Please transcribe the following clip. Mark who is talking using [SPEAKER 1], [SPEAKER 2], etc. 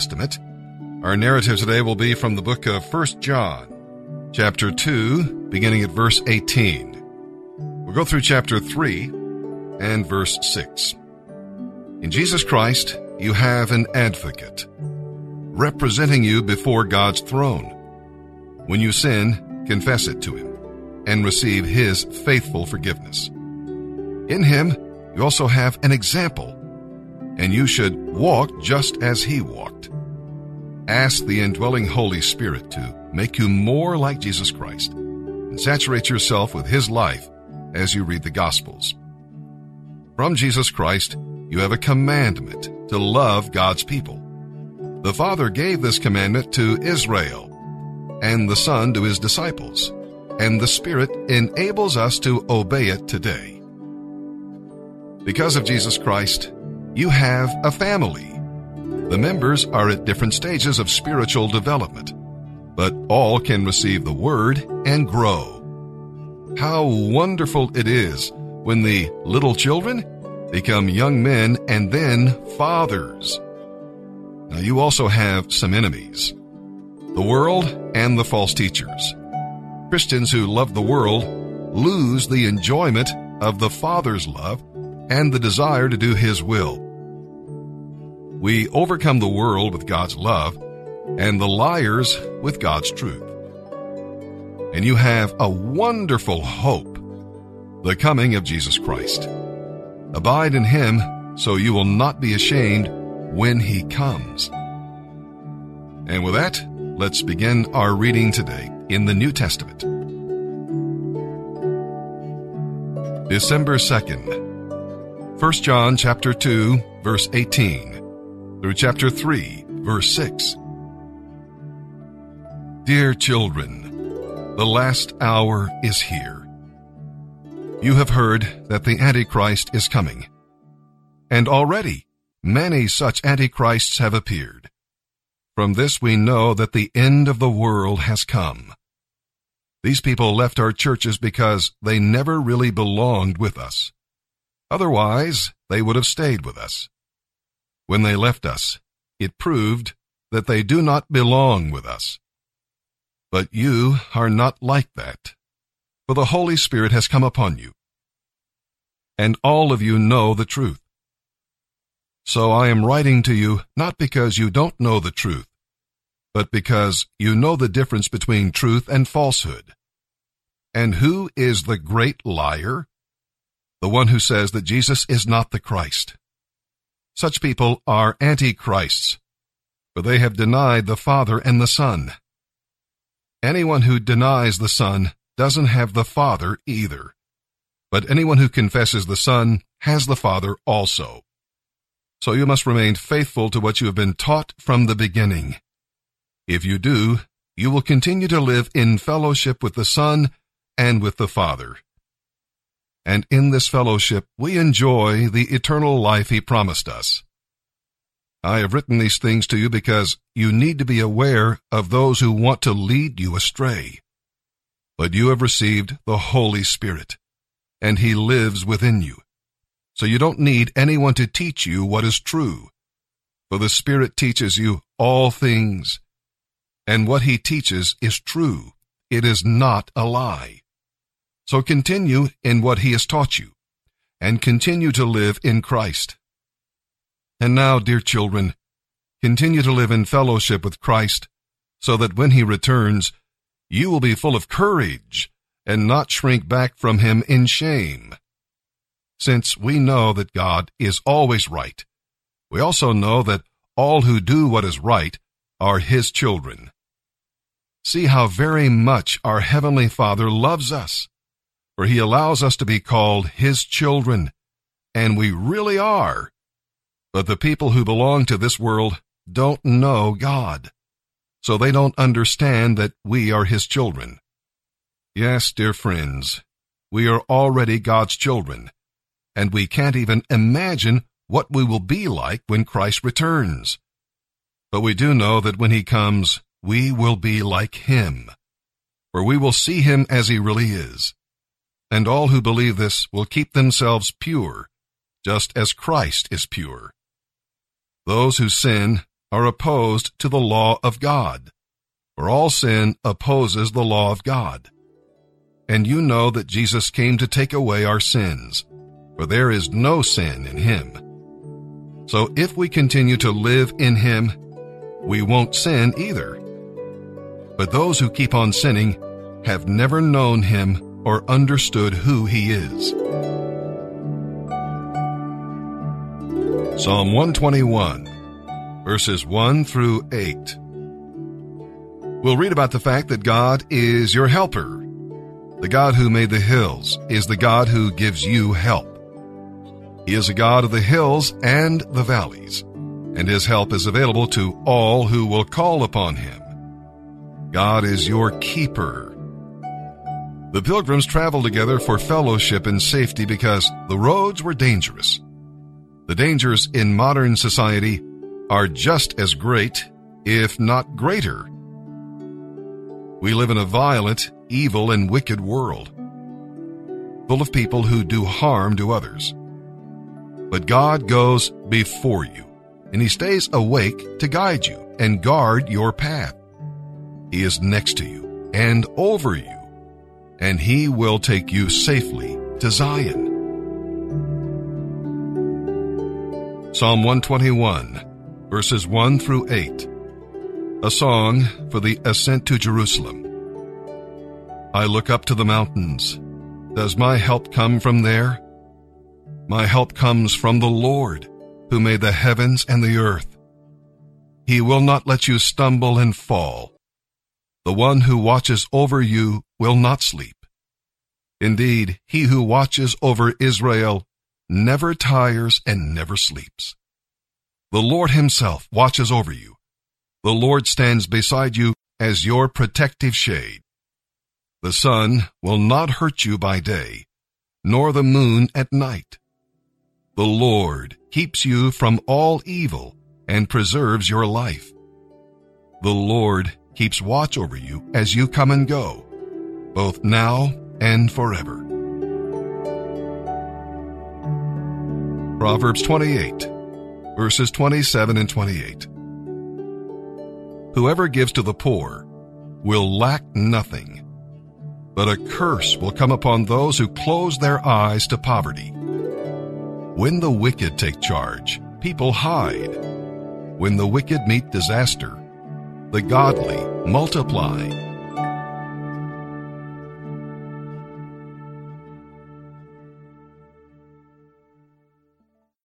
[SPEAKER 1] Testament. Our narrative today will be from the book of 1 John, chapter 2, beginning at verse 18. We'll go through chapter 3 and verse 6. In Jesus Christ, you have an advocate, representing you before God's throne. When you sin, confess it to him and receive his faithful forgiveness. In him, you also have an example, and you should walk just as he walked. Ask the indwelling Holy Spirit to make you more like Jesus Christ and saturate yourself with his life as you read the Gospels. From Jesus Christ, you have a commandment to love God's people. The Father gave this commandment to Israel, and the Son to his disciples, and the Spirit enables us to obey it today. Because of Jesus Christ, you have a family. The members are at different stages of spiritual development, but all can receive the Word and grow. How wonderful it is when the little children become young men and then fathers. Now you also have some enemies. The world and the false teachers. Christians who love the world lose the enjoyment of the Father's love and the desire to do His will. We overcome the world with God's love and the liars with God's truth. And you have a wonderful hope, the coming of Jesus Christ. Abide in Him so you will not be ashamed when He comes. And with that, let's begin our reading today in the New Testament. December 2nd, 1 John chapter 2 verse 18 through chapter 3 verse 6. Dear children, the last hour is here. You have heard that the Antichrist is coming. And already many such Antichrists have appeared. From this we know that the end of the world has come. These people left our churches because they never really belonged with us. Otherwise, they would have stayed with us. When they left us, it proved that they do not belong with us. But you are not like that, for the Holy Spirit has come upon you. And all of you know the truth. So I am writing to you not because you don't know the truth, but because you know the difference between truth and falsehood. And who is the great liar? the one who says that Jesus is not the Christ. Such people are antichrists, for they have denied the Father and the Son. Anyone who denies the Son doesn't have the Father either, but anyone who confesses the Son has the Father also. So you must remain faithful to what you have been taught from the beginning. If you do, you will continue to live in fellowship with the Son and with the Father and in this fellowship we enjoy the eternal life he promised us. I have written these things to you because you need to be aware of those who want to lead you astray. But you have received the Holy Spirit, and he lives within you. So you don't need anyone to teach you what is true. For the Spirit teaches you all things, and what he teaches is true. It is not a lie. So continue in what he has taught you, and continue to live in Christ. And now, dear children, continue to live in fellowship with Christ, so that when he returns, you will be full of courage and not shrink back from him in shame. Since we know that God is always right, we also know that all who do what is right are his children. See how very much our Heavenly Father loves us for he allows us to be called his children, and we really are. But the people who belong to this world don't know God, so they don't understand that we are his children. Yes, dear friends, we are already God's children, and we can't even imagine what we will be like when Christ returns. But we do know that when he comes, we will be like him, for we will see him as he really is and all who believe this will keep themselves pure, just as Christ is pure. Those who sin are opposed to the law of God, for all sin opposes the law of God. And you know that Jesus came to take away our sins, for there is no sin in him. So if we continue to live in him, we won't sin either. But those who keep on sinning have never known him or understood who he is. Psalm 121, verses 1 through 8. We'll read about the fact that God is your helper. The God who made the hills is the God who gives you help. He is a God of the hills and the valleys, and his help is available to all who will call upon him. God is your keeper. The pilgrims traveled together for fellowship and safety because the roads were dangerous. The dangers in modern society are just as great, if not greater. We live in a violent, evil, and wicked world, full of people who do harm to others. But God goes before you, and He stays awake to guide you and guard your path. He is next to you and over you, and He will take you safely to Zion. Psalm 121, verses 1 through 8. A song for the ascent to Jerusalem. I look up to the mountains. Does my help come from there? My help comes from the Lord, who made the heavens and the earth. He will not let you stumble and fall. The one who watches over you will not sleep. Indeed, he who watches over Israel never tires and never sleeps. The Lord himself watches over you. The Lord stands beside you as your protective shade. The sun will not hurt you by day, nor the moon at night. The Lord keeps you from all evil and preserves your life. The Lord keeps watch over you as you come and go, both now and forever. Proverbs 28, verses 27 and 28. Whoever gives to the poor will lack nothing, but a curse will come upon those who close their eyes to poverty. When the wicked take charge, people hide. When the wicked meet disaster, the godly multiply.